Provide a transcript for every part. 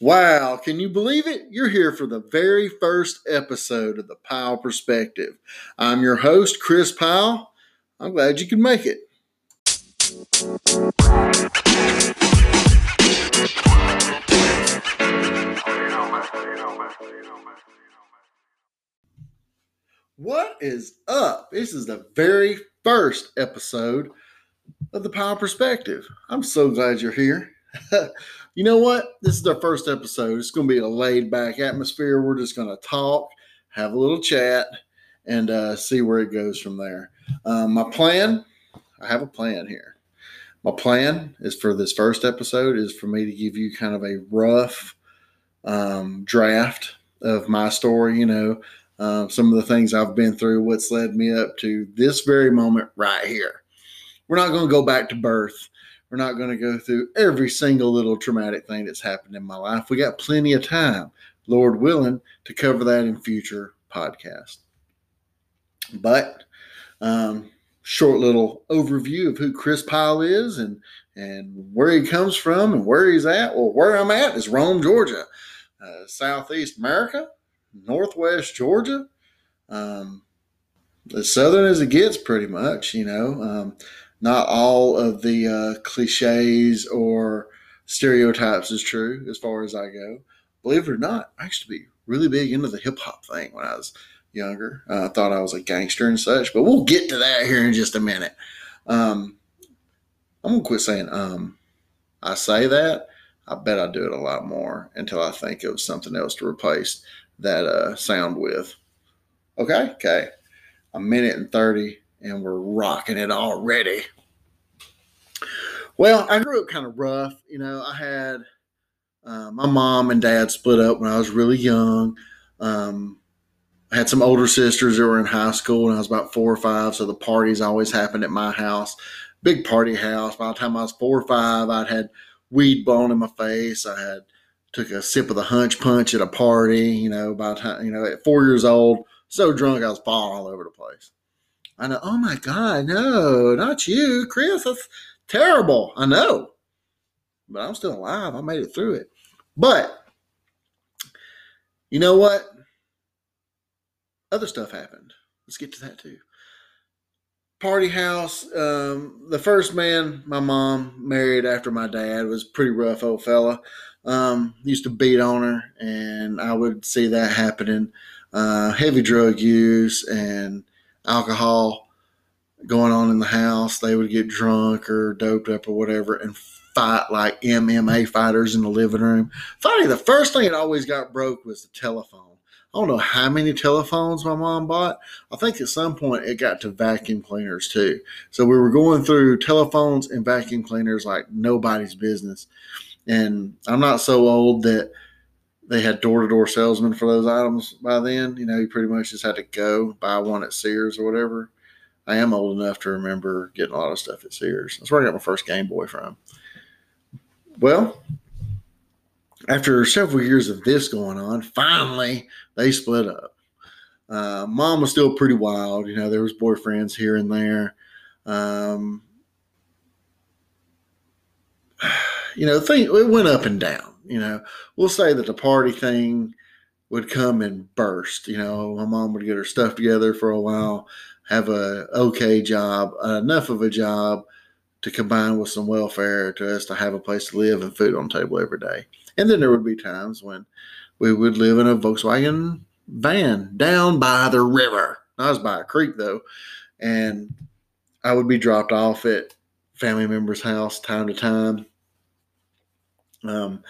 Wow, can you believe it? You're here for the very first episode of the Pyle Perspective. I'm your host, Kris Pyle. I'm glad you could make it. What is up? This is the very first episode of the Pyle Perspective. I'm so glad you're here. you know what? This is our first episode. It's going to be a laid back atmosphere. We're just going to talk, have a little chat, and uh, see where it goes from there. Um, my plan I have a plan here. My plan is for this first episode is for me to give you kind of a rough um, draft of my story, you know, uh, some of the things I've been through, what's led me up to this very moment right here. We're not going to go back to birth we're not going to go through every single little traumatic thing that's happened in my life. We got plenty of time, Lord willing, to cover that in future podcasts. But um, short little overview of who Kris Pyle is and and where he comes from and where he's at. Well, where I'm at is Rome, Georgia, uh, Southeast America, Northwest Georgia. Um, as southern as it gets, pretty much. You know, um, not all of the uh, cliches or stereotypes is true as far as I go. Believe it or not, I used to be really big into the hip hop thing when I was younger. Uh, I thought I was a gangster and such, but we'll get to that here in just a minute. Um, I'm gonna quit saying um. I say that. I bet I do it a lot more until I think of something else to replace that uh, sound with. Okay, okay. A minute and thirty and we're rocking it already. Well, I grew up kind of rough. You know, I had uh, my mom and dad split up when I was really young. Um, I had some older sisters that were in high school when I was about four or five, so the parties always happened at my house. Big party house. By the time I was four or five, I'd had weed blown in my face. I had took a sip of the hunch punch at a party. You know, by the time you know, at four years old, so drunk I was falling all over the place. I know, oh my God, no, not you, Kris. That's terrible. I know. But I'm still alive. I made it through it. But you know what? Other stuff happened. Let's get to that too. Party house. Um, the first man my mom married after my dad was pretty rough old fella. Um, used to beat on her, and I would see that happening. Uh, heavy drug use and alcohol going on in the house. They would get drunk or doped up or whatever and fight like MMA fighters in the living room. Funny, the first thing that always got broke was the telephone. I don't know how many telephones my mom bought. I think at some point it got to vacuum cleaners too. So we were going through telephones and vacuum cleaners like nobody's business. And I'm not so old that they had door to door salesmen for those items by then. You know, you pretty much just had to go buy one at Sears or whatever. I am old enough to remember getting a lot of stuff at Sears. That's where I got my first Game Boy from. Well, after several years of this going on, finally they split up. Uh, mom was still pretty wild. You know, there was boyfriends here and there. Um, you know, thing it went up and down. You know, we'll say that the party thing would come and burst. You know, my mom would get her stuff together for a while, have a okay job, enough of a job to combine with some welfare to us to have a place to live and food on the table every day. And then there would be times when we would live in a Volkswagen van down by the river. I was by a creek though, and I would be dropped off at family members' house time to time um,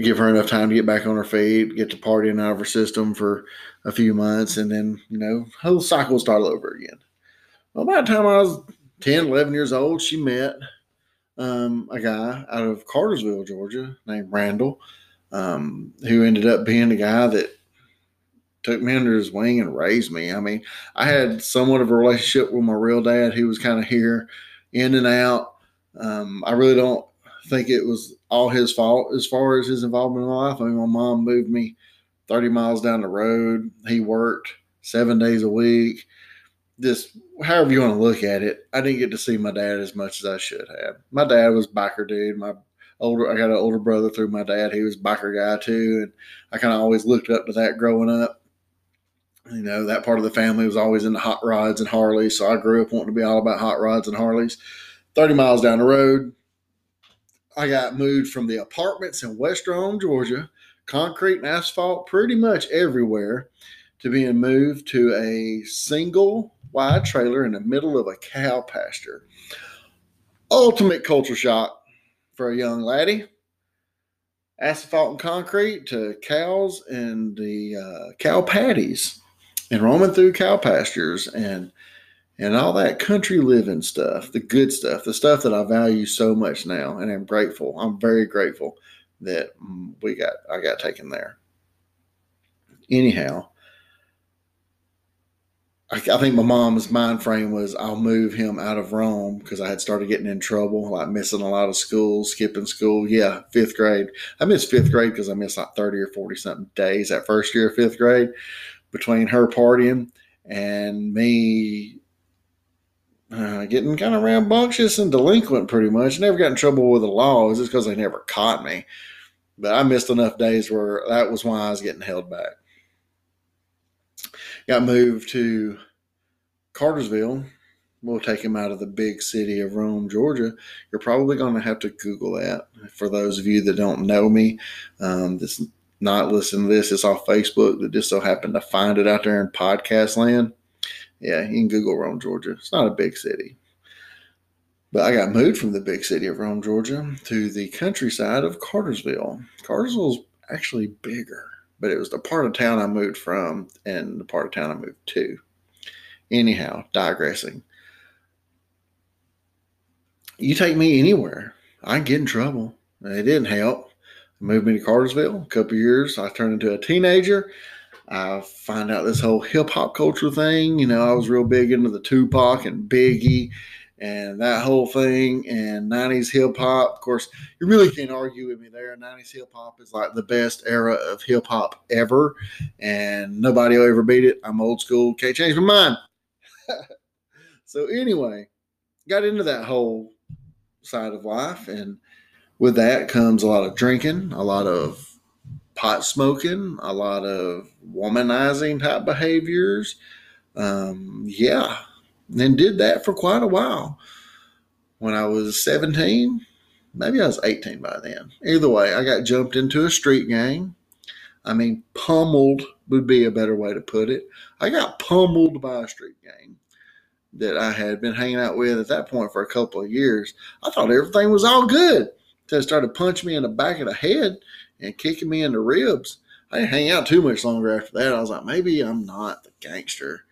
give her enough time to get back on her feet, get the partying out of her system for a few months, and then, you know, whole cycle start over again. Well, by the time I was 10, 11 years old, she met um, a guy out of Cartersville, Georgia, named Randall, um, who ended up being the guy that took me under his wing and raised me. I mean, I had somewhat of a relationship with my real dad. He was kind of here in and out. Um, I really don't think it was all his fault as far as his involvement in my life. I mean, my mom moved me 30 miles down the road. He worked seven days a week. Just however you want to look at it, I didn't get to see my dad as much as I should have. My dad was biker dude. My older. I got an older brother through my dad. He was biker guy too, and I kind of always looked up to that growing up. You know, that part of the family was always into hot rods and Harleys, so I grew up wanting to be all about hot rods and Harleys. Thirty miles down the road, I got moved from the apartments in West Rome, Georgia, concrete and asphalt pretty much everywhere, to being moved to a single wide trailer in the middle of a cow pasture. Ultimate culture shock for a young laddie. Asphalt and concrete to cows and the uh, cow patties and roaming through cow pastures and and all that country living stuff, the good stuff, the stuff that I value so much now, and I'm grateful. I'm very grateful that mm, we got I got taken there. Anyhow, I, I think my mom's mind frame was I'll move him out of Rome because I had started getting in trouble, like missing a lot of school, skipping school. Yeah, fifth grade. I missed fifth grade because I missed like 30 or 40 something days that first year of fifth grade between her partying and me uh, getting kind of rambunctious and delinquent pretty much. Never got in trouble with the law. It was just because they never caught me. But I missed enough days where that was why I was getting held back got moved to Cartersville. We'll take him out of the big city of Rome, Georgia. You're probably going to have to Google that. For those of you that don't know me, um, this not listening to this, it's off Facebook that just so happened to find it out there in podcast land. Yeah, you can Google Rome, Georgia. It's not a big city. But I got moved from the big city of Rome, Georgia to the countryside of Cartersville. Cartersville's actually bigger but it was the part of town I moved from and the part of town I moved to. Anyhow, digressing. You take me anywhere, I get in trouble. It didn't help. moved me to Cartersville. A couple years, I turned into a teenager. I find out this whole hip hop culture thing. You know, I was real big into the Tupac and Biggie and that whole thing and 90s hip hop. Of course, you really can't argue with me there. 90s hip hop is like the best era of hip hop ever, and nobody will ever beat it. I'm old school, can't change my mind. so, anyway, got into that whole side of life, and with that comes a lot of drinking, a lot of pot smoking, a lot of womanizing type behaviors. Um, yeah, and did that for quite a while. When I was 17, maybe I was 18 by then. Either way, I got jumped into a street gang. I mean, pummeled would be a better way to put it. I got pummeled by a street gang that I had been hanging out with at that point for a couple of years. I thought everything was all good they started punching me in the back of the head and kicking me in the ribs. I didn't hang out too much longer after that. I was like, maybe I'm not the gangster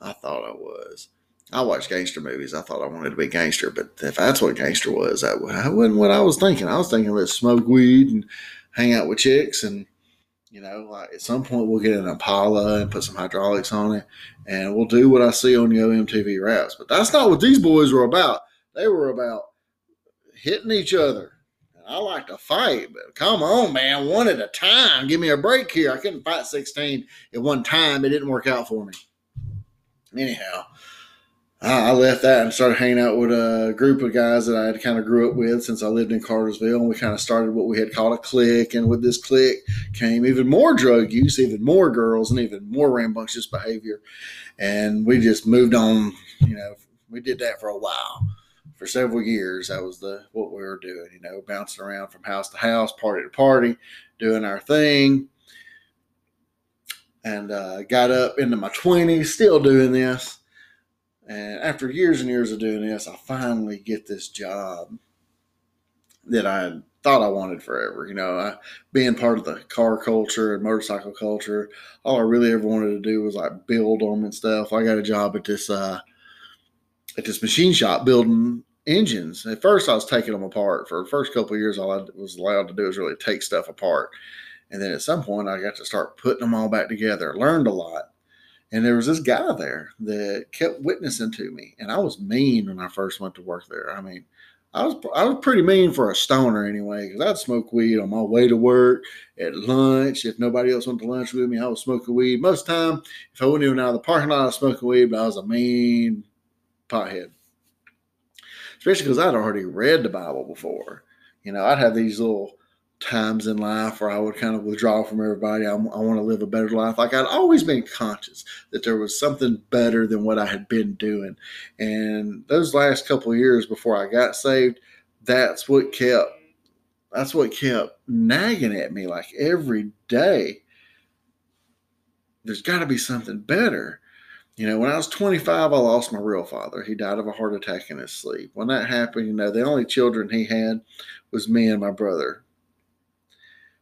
I thought I was. I watched gangster movies. I thought I wanted to be gangster, but if that's what gangster was, that, wasn't what I was thinking. I was thinking let's smoke weed and hang out with chicks, and you know, like at some point we'll get an Impala and put some hydraulics on it, and we'll do what I see on the MTV raps. But that's not what these boys were about. They were about hitting each other. I like to fight, but come on, man, one at a time. Give me a break here. I couldn't fight 16 at one time. It didn't work out for me. Anyhow, I left that and started hanging out with a group of guys that I had kind of grew up with since I lived in Cartersville. And we kind of started what we had called a clique. And with this clique came even more drug use, even more girls, and even more rambunctious behavior. And we just moved on. You know, we did that for a while. For several years, that was the what we were doing. You know, bouncing around from house to house, party to party, doing our thing. And uh, got up into my twenties, still doing this and after years and years of doing this, I finally get this job that I thought I wanted forever. You know, I, being part of the car culture and motorcycle culture, all I really ever wanted to do was like build them and stuff. I got a job at this uh, at this machine shop building engines. At first, I was taking them apart. For the first couple years, all I was allowed to do was really take stuff apart. And then at some point, I got to start putting them all back together. Learned a lot. And there was this guy there that kept witnessing to me, and I was mean when I first went to work there. I mean, I was I was pretty mean for a stoner anyway, because I'd smoke weed on my way to work, at lunch. If nobody else went to lunch with me, I was smoking weed. Most of the time, if I wasn't even out of the parking lot, I was smoking weed, but I was a mean pothead. Especially because I'd already read the Bible before. You know, I'd have these little times in life where I would kind of withdraw from everybody. I, I want to live a better life. Like I'd always been conscious that there was something better than what I had been doing. And those last couple years before I got saved, that's what kept that's what kept nagging at me like every day. There's got to be something better. You know, when I was 25, I lost my real father. He died of a heart attack in his sleep. When that happened, you know, the only children he had was me and my brother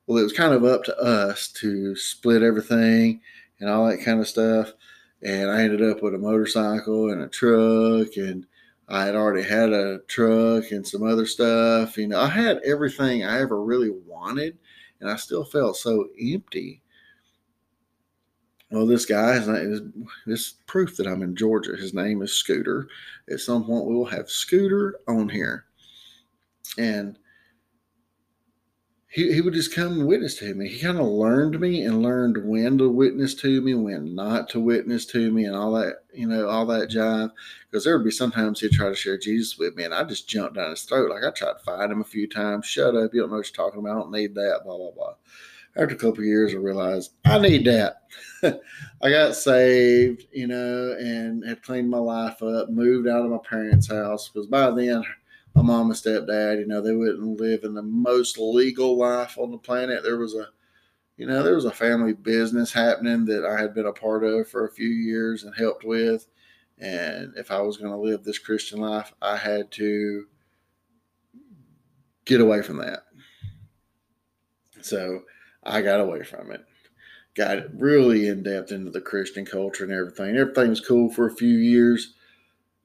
well, it was kind of up to us to split everything and all that kind of stuff. And I ended up with a motorcycle and a truck, and I had already had a truck and some other stuff. You know, I had everything I ever really wanted, and I still felt so empty. Well, this guy is this proof that I'm in Georgia. His name is Scooter. At some point, we will have Scooter on here, and he, he would just come and witness to me. He kind of learned me and learned when to witness to me, when not to witness to me, and all that, you know, all that jive. Because there would be sometimes he'd try to share Jesus with me, and I just jumped down his throat. Like I tried to fight him a few times. Shut up, you don't know what you're talking about. I don't need that, blah, blah, blah. After a couple years, I realized I need that. I got saved, you know, and had cleaned my life up, moved out of my parents' house because by then my mom and stepdad, you know, they wouldn't live in the most legal life on the planet. There was a, you know, there was a family business happening that I had been a part of for a few years and helped with. And if I was going to live this Christian life, I had to get away from that. So I got away from it. Got really in depth into the Christian culture and everything. Everything was cool for a few years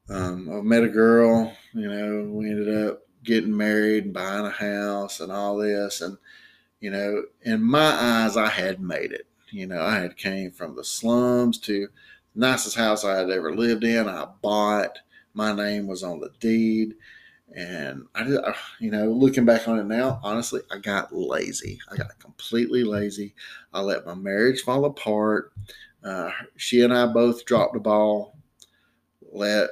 um, I met a girl, you know, we ended up getting married and buying a house and all this. And, you know, in my eyes, I had made it. You know, I had came from the slums to the nicest house I had ever lived in. I bought, my name was on the deed. And I did, you know, looking back on it now, honestly, I got lazy. I got completely lazy. I let my marriage fall apart. Uh, she and I both dropped the ball. Let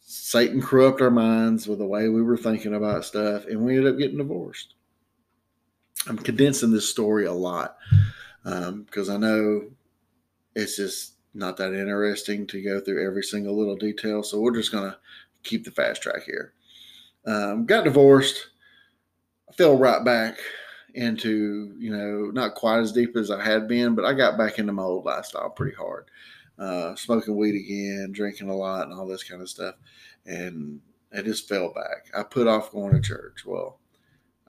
Satan corrupt our minds with the way we were thinking about stuff, and we ended up getting divorced. I'm condensing this story a lot because um, I know it's just not that interesting to go through every single little detail. So we're just to keep the fast track here. Um, got divorced. Fell right back into, you know, not quite as deep as I had been, but I got back into my old lifestyle pretty hard uh, smoking weed again, drinking a lot, and all this kind of stuff. And I just fell back. I put off going to church. Well,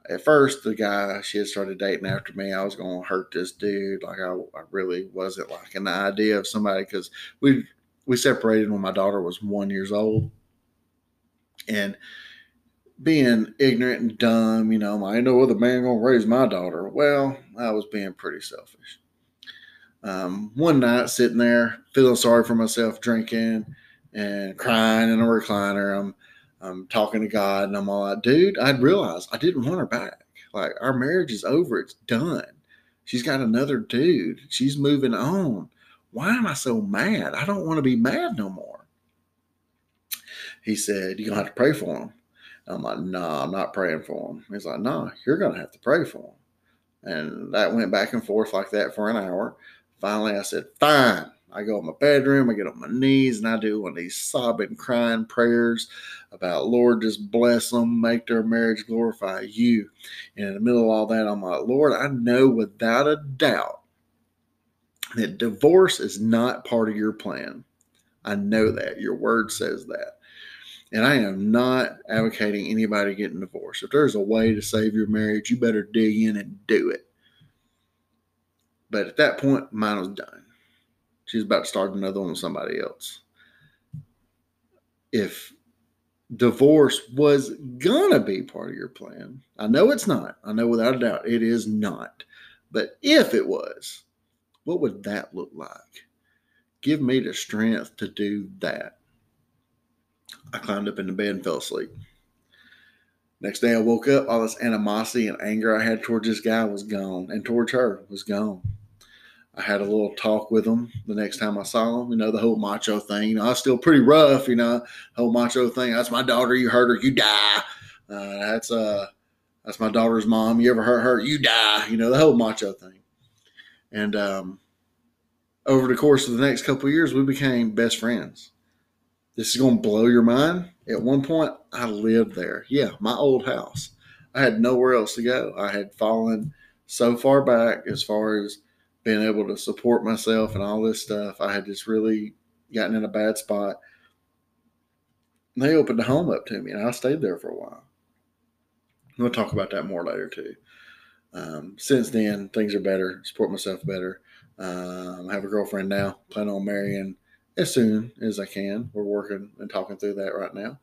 at first, the guy she had started dating after me, I was going to hurt this dude. Like I, I really wasn't liking the idea of somebody because we we separated when my daughter was one years old, and being ignorant and dumb, you know, I know other man gonna raise my daughter. Well, I was being pretty selfish um, one night sitting there feeling sorry for myself, drinking and crying in a recliner. I'm, I'm talking to God and I'm all like, dude, I'd realized I didn't want her back. Like, our marriage is over. It's done. She's got another dude. She's moving on. Why am I so mad? I don't want to be mad no more. He said, You're to have to pray for him. I'm like, No, nah, I'm not praying for him. He's like, No, nah, you're going to have to pray for him. And that went back and forth like that for an hour. Finally, I said, fine. I go in my bedroom, I get on my knees, and I do one of these sobbing, crying prayers about, Lord, just bless them, make their marriage glorify you. And in the middle of all that, I'm like, Lord, I know without a doubt that divorce is not part of your plan. I know that. Your word says that. And I am not advocating anybody getting divorced. If there's a way to save your marriage, you better dig in and do it. But at that point, mine was done. She's about to start another one with somebody else. If divorce was gonna be part of your plan, I know it's not. I know without a doubt it is not. But if it was, what would that look like? Give me the strength to do that. I climbed up into bed and fell asleep. Next day I woke up, all this animosity and anger I had towards this guy was gone, and towards her was gone. I had a little talk with him the next time I saw him. You know, the whole macho thing. You know, I was still pretty rough. You know, whole macho thing. That's my daughter. You hurt her, you die. Uh, that's uh, That's my daughter's mom. You ever hurt her, you die. You know the whole macho thing. And um, over the course of the next couple years, we became best friends. This is going to blow your mind. At one point, I lived there. Yeah, my old house. I had nowhere else to go. I had fallen so far back as far as being able to support myself and all this stuff. I had just really gotten in a bad spot. They opened a home up to me, and I stayed there for a while. We'll talk about that more later too. Um, since then, things are better. Support myself better. Um, I have a girlfriend now. Plan on marrying as soon as I can. We're working and talking through that right now.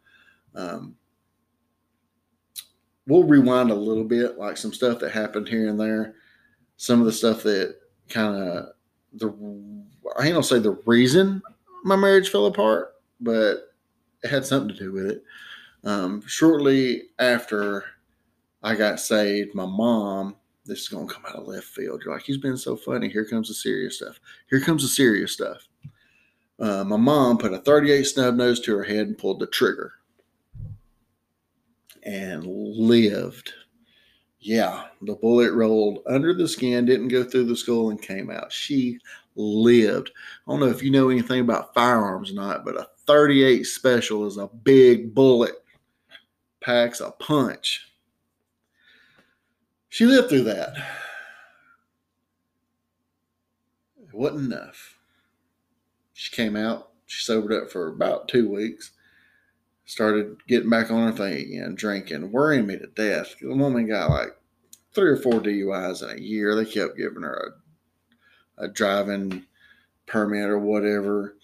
Um, we'll rewind a little bit, like some stuff that happened here and there. Some of the stuff that kind of the I ain't gonna say the reason my marriage fell apart, but it had something to do with it. Um, shortly after I got saved, my mom this is to come out of left field. You're like, he's been so funny. Here comes the serious stuff. Here comes the serious stuff. Uh, my mom put a 38 snub nose to her head and pulled the trigger and lived. Yeah, the bullet rolled under the skin, didn't go through the skull, and came out. She lived. I don't know if you know anything about firearms or not, but a 38 special is a big bullet, packs a punch she lived through that. It wasn't enough. She came out, she sobered up for about two weeks, started getting back on her thing again, drinking, worrying me to death. The woman got like three or four DUIs in a year. They kept giving her a, a driving permit or whatever.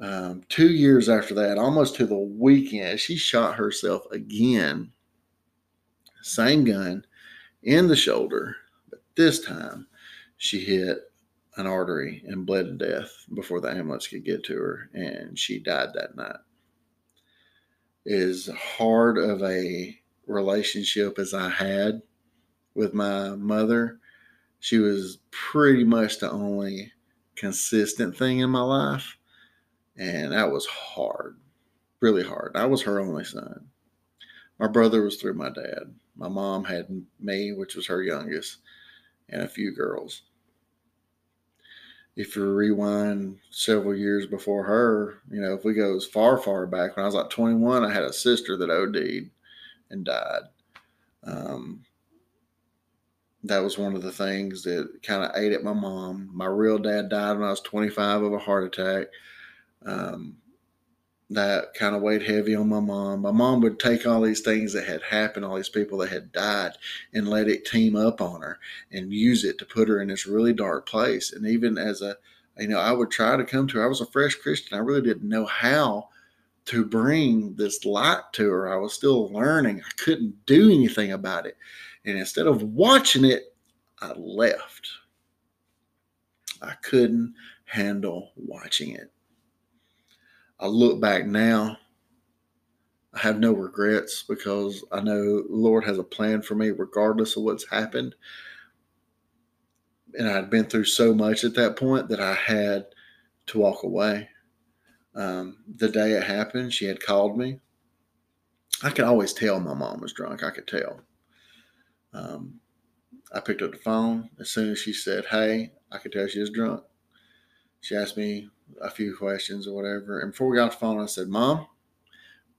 Um, two years after that, almost to the weekend, she shot herself again. Same gun, in the shoulder, but this time she hit an artery and bled to death before the ambulance could get to her, and she died that night. As hard of a relationship as I had with my mother, she was pretty much the only consistent thing in my life, and that was hard, really hard. I was her only son. My brother was through my dad. My mom had me, which was her youngest, and a few girls. If you rewind several years before her, you know, if we go as far, far back, when I was like 21, I had a sister that OD'd and died. Um, that was one of the things that kind of ate at my mom. My real dad died when I was 25 of a heart attack. Um, that kind of weighed heavy on my mom. My mom would take all these things that had happened, all these people that had died, and let it team up on her and use it to put her in this really dark place. And even as a, you know, I would try to come to her. I was a fresh Christian. I really didn't know how to bring this light to her. I was still learning. I couldn't do anything about it. And instead of watching it, I left. I couldn't handle watching it. I look back now, I have no regrets because I know the Lord has a plan for me regardless of what's happened. And I'd been through so much at that point that I had to walk away. Um, the day it happened, she had called me. I could always tell my mom was drunk. I could tell. Um, I picked up the phone. As soon as she said, Hey, I could tell she was drunk. She asked me a few questions or whatever. And before we got off the phone, I said, Mom,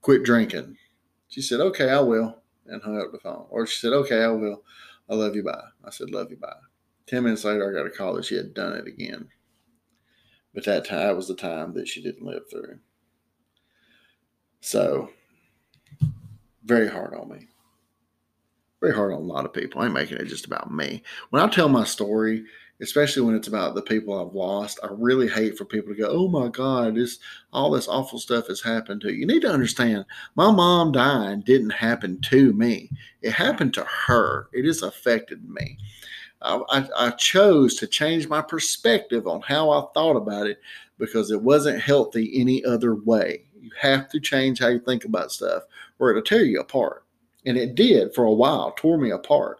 quit drinking. She said, Okay, I will. And hung up the phone. Or she said, Okay, I will. I love you. Bye. I said, Love you. Bye. 10 minutes later, I got a call that she had done it again. But that time was the time that she didn't live through. So, very hard on me. Very hard on a lot of people. I ain't making it just about me. When I tell my story, especially when it's about the people I've lost. I really hate for people to go, "Oh my God, this all this awful stuff has happened to you." You need to understand, my mom dying didn't happen to me; it happened to her. It has affected me. I, I, chose to change my perspective on how I thought about it because it wasn't healthy any other way. You have to change how you think about stuff, or it'll tear you apart. And it did for a while, tore me apart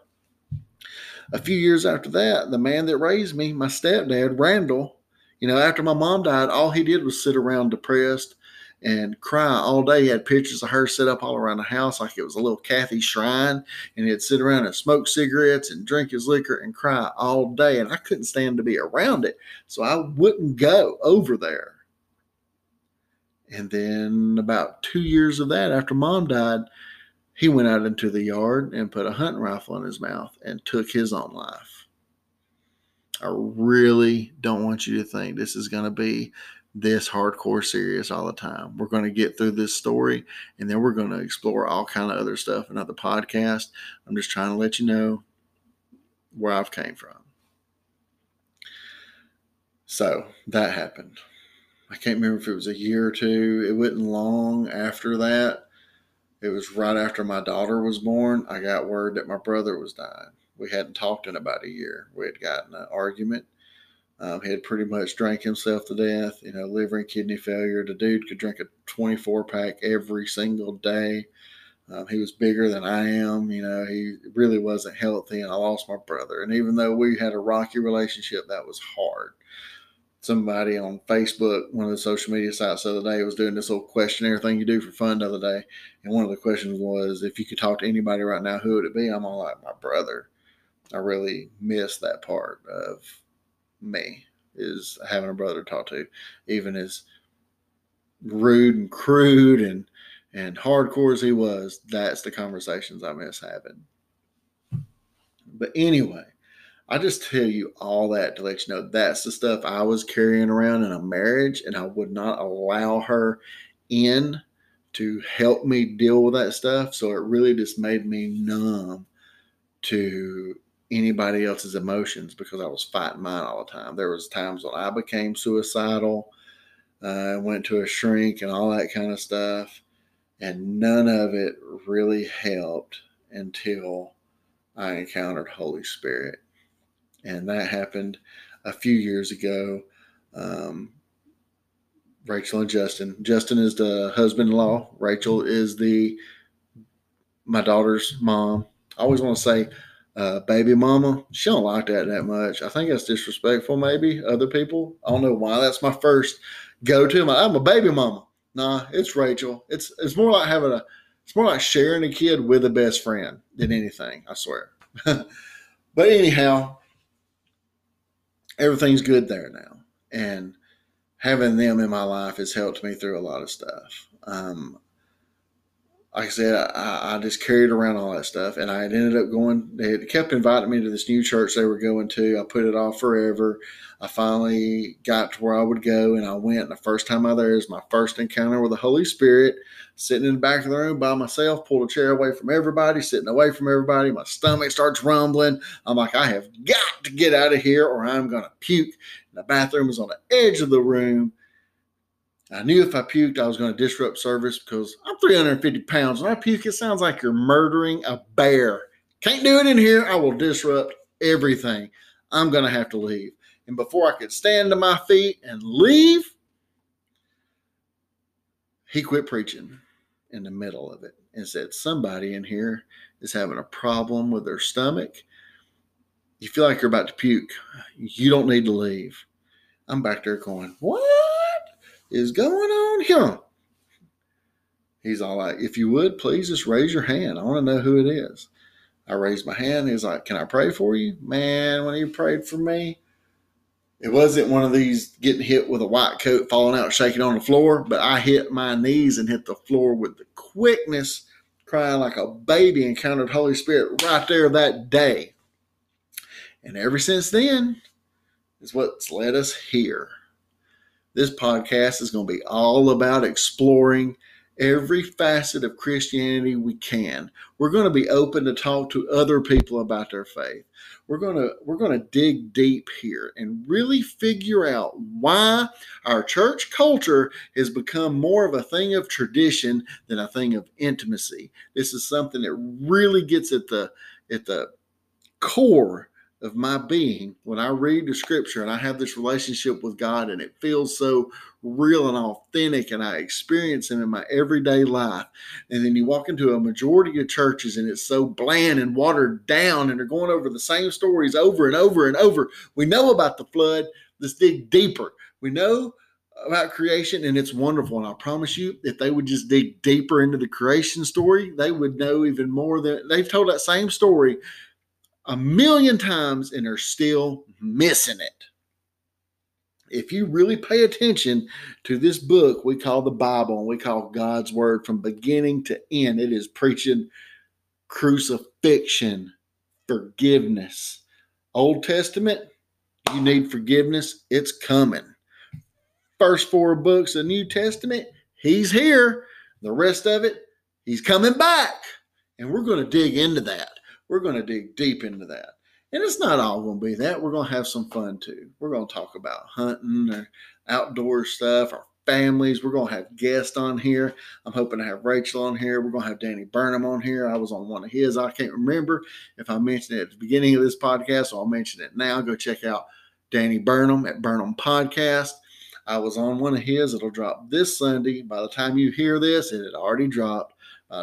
a few years after that, the man that raised me, my stepdad, Randall, you know, after my mom died, all he did was sit around depressed and cry all day. He had pictures of her set up all around the house like it was a little Kathy shrine. And he'd sit around and smoke cigarettes and drink his liquor and cry all day. And I couldn't stand to be around it. So I wouldn't go over there. And then about two years of that, after mom died, he went out into the yard and put a hunting rifle in his mouth and took his own life. I really don't want you to think this is going to be this hardcore serious all the time. We're going to get through this story and then we're going to explore all kind of other stuff in other podcast. I'm just trying to let you know where I've came from. So that happened. I can't remember if it was a year or two. It wasn't long after that. It was right after my daughter was born. I got word that my brother was dying. We hadn't talked in about a year. We had gotten an argument um, he had pretty much drank himself to death, you know, liver and kidney failure. The dude could drink a 24 pack every single day. Um, he was bigger than I am. You know, he really wasn't healthy, and I lost my brother. And even though we had a rocky relationship, that was hard. Somebody on Facebook, one of the social media sites the other day, was doing this little questionnaire thing you do for fun the other day. And one of the questions was, if you could talk to anybody right now, who would it be? I'm all like, my brother. I really miss that part of me is having a brother to talk to, even as rude and crude and and hardcore as he was. That's the conversations I miss having. But anyway, I just tell you all that to let you know that's the stuff I was carrying around in a marriage, and I would not allow her in to help me deal with that stuff. So it really just made me numb to anybody else's emotions because I was fighting mine all the time. There was times when I became suicidal, uh, went to a shrink and all that kind of stuff, and none of it really helped until I encountered Holy Spirit, and that happened a few years ago. Um, Rachel and Justin. Justin is the husband-in-law. Rachel is the my daughter's mom. I always want to say uh, baby mama. She don't like that that much. I think that's disrespectful. Maybe other people. I don't know why. That's my first go to. I'm a baby mama. Nah, it's Rachel. It's it's more like having a. It's more like sharing a kid with a best friend than anything. I swear. but anyhow, everything's good there now, and having them in my life has helped me through a lot of stuff. Um, like I said, I, I, just carried around all that stuff, and I had ended up going. They kept inviting me to this new church they were going to. I put it off forever. I finally got to where I would go, and I went. And the first time I there is my first encounter with the Holy Spirit. Sitting in the back of the room by myself, pulled a chair away from everybody, sitting away from everybody. My stomach starts rumbling. I'm like, I have got to get out of here, or I'm to puke. And the bathroom is on the edge of the room I knew if I puked, I was going to disrupt service because I'm 350 pounds. When I puke, it sounds like you're murdering a bear. Can't do it in here. I will disrupt everything. I'm going to have to leave. And before I could stand to my feet and leave, he quit preaching in the middle of it and said, Somebody in here is having a problem with their stomach. You feel like you're about to puke. You don't need to leave. I'm back there going, What? Is going on here? He's all like, if you would, please just raise your hand. I want to know who it is. I raised my hand. He's like, Can I pray for you? Man, when he prayed for me, it wasn't one of these getting hit with a white coat, falling out, shaking on the floor, but I hit my knees and hit the floor with the quickness, crying like a baby, encountered Holy Spirit right there that day. And ever since then, is what's led us here. This podcast is going to be all about exploring every facet of Christianity we can. We're going to be open to talk to other people about their faith. We're going to we're going to dig deep here and really figure out why our church culture has become more of a thing of tradition than a thing of intimacy. This is something that really gets at the at the core of my being when I read the scripture and I have this relationship with God and it feels so real and authentic and I experience Him in my everyday life. And then you walk into a majority of churches and it's so bland and watered down and they're going over the same stories over and over and over. We know about the flood. Let's dig deeper. We know about creation and it's wonderful. And I promise you, if they would just dig deeper into the creation story, they would know even more than they've told that same story a million times and they're still missing it. If you really pay attention to this book we call the Bible and we call God's Word from beginning to end, it is preaching crucifixion, forgiveness. Old Testament, you need forgiveness, it's coming first four books of New Testament, he's here. The rest of it, he's coming back. And we're going to dig into that. We're going to dig deep into that. And it's not all going to be that. We're going to have some fun too. We're going to talk about hunting or outdoor stuff, our families. We're going to have guests on here. I'm hoping to have Rachel on here. We're going to have Danny Burnham on here. I was on one of his. I can't remember if I mentioned it at the beginning of this podcast, so I'll mention it now. Go check out Danny Burnham at Burnham Podcast. I was on one of his. It'll drop this Sunday. By the time you hear this, it had already dropped.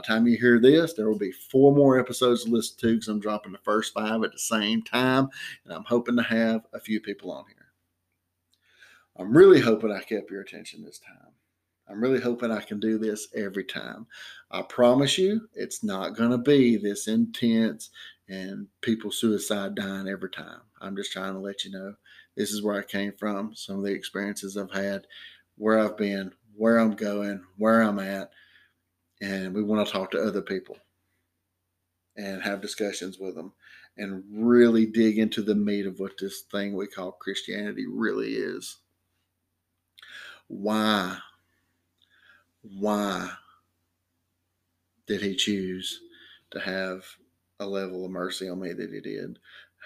Time you hear this, there will be four more episodes to listen to because I'm dropping the first five at the same time. And I'm hoping to have a few people on here. I'm really hoping I kept your attention this time. I'm really hoping I can do this every time. I promise you, it's not going to be this intense and people suicide dying every time. I'm just trying to let you know this is where I came from, some of the experiences I've had, where I've been, where I'm going, where I'm at. And we want to talk to other people and have discussions with them and really dig into the meat of what this thing we call Christianity really is. Why? Why did he choose to have a level of mercy on me that he did?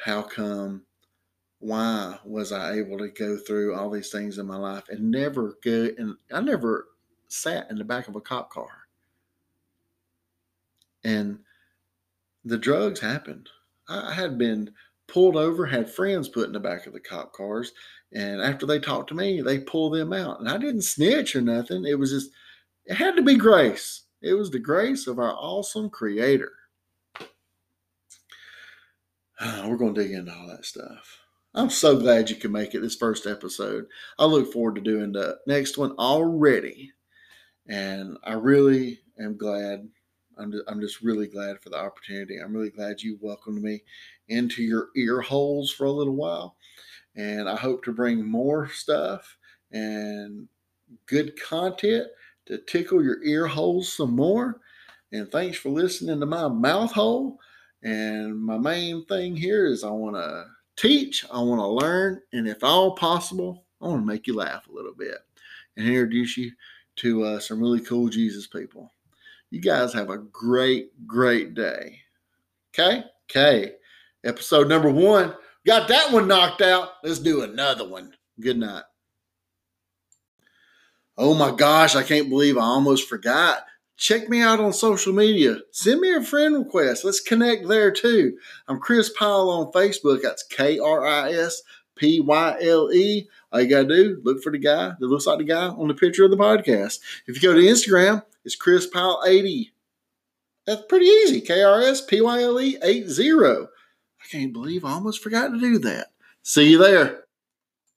How come why was I able to go through all these things in my life and never go and I never sat in the back of a cop car. And the drugs happened. I had been pulled over, had friends put in the back of the cop cars, and after they talked to me, they pulled them out. And I didn't snitch or nothing. It was just it had to be grace. It was the grace of our awesome creator. We're going to dig into all that stuff. I'm so glad you can make it this first episode. I look forward to doing the next one already. And I really am glad. I'm just, I'm just really glad for the opportunity. I'm really glad you welcomed me into your ear holes for a little while. And I hope to bring more stuff and good content to tickle your ear holes some more. And thanks for listening to my mouth hole. And my main thing here is I want to teach, I want to learn, and if all possible, I want to make you laugh a little bit and introduce you to uh, some really cool Jesus people. You guys have a great, great day. Okay? Okay. Episode number one. Got that one knocked out. Let's do another one. Good night. Oh my gosh, I can't believe I almost forgot. Check me out on social media. Send me a friend request. Let's connect there too. I'm Kris Pyle on Facebook. That's K R I S P Y L E. All you got to do, look for the guy that looks like the guy on the picture of the podcast. If you go to Instagram, it's Kris Pyle 80. That's pretty easy. K R S P Y L E 80. I can't believe I almost forgot to do that. See you there.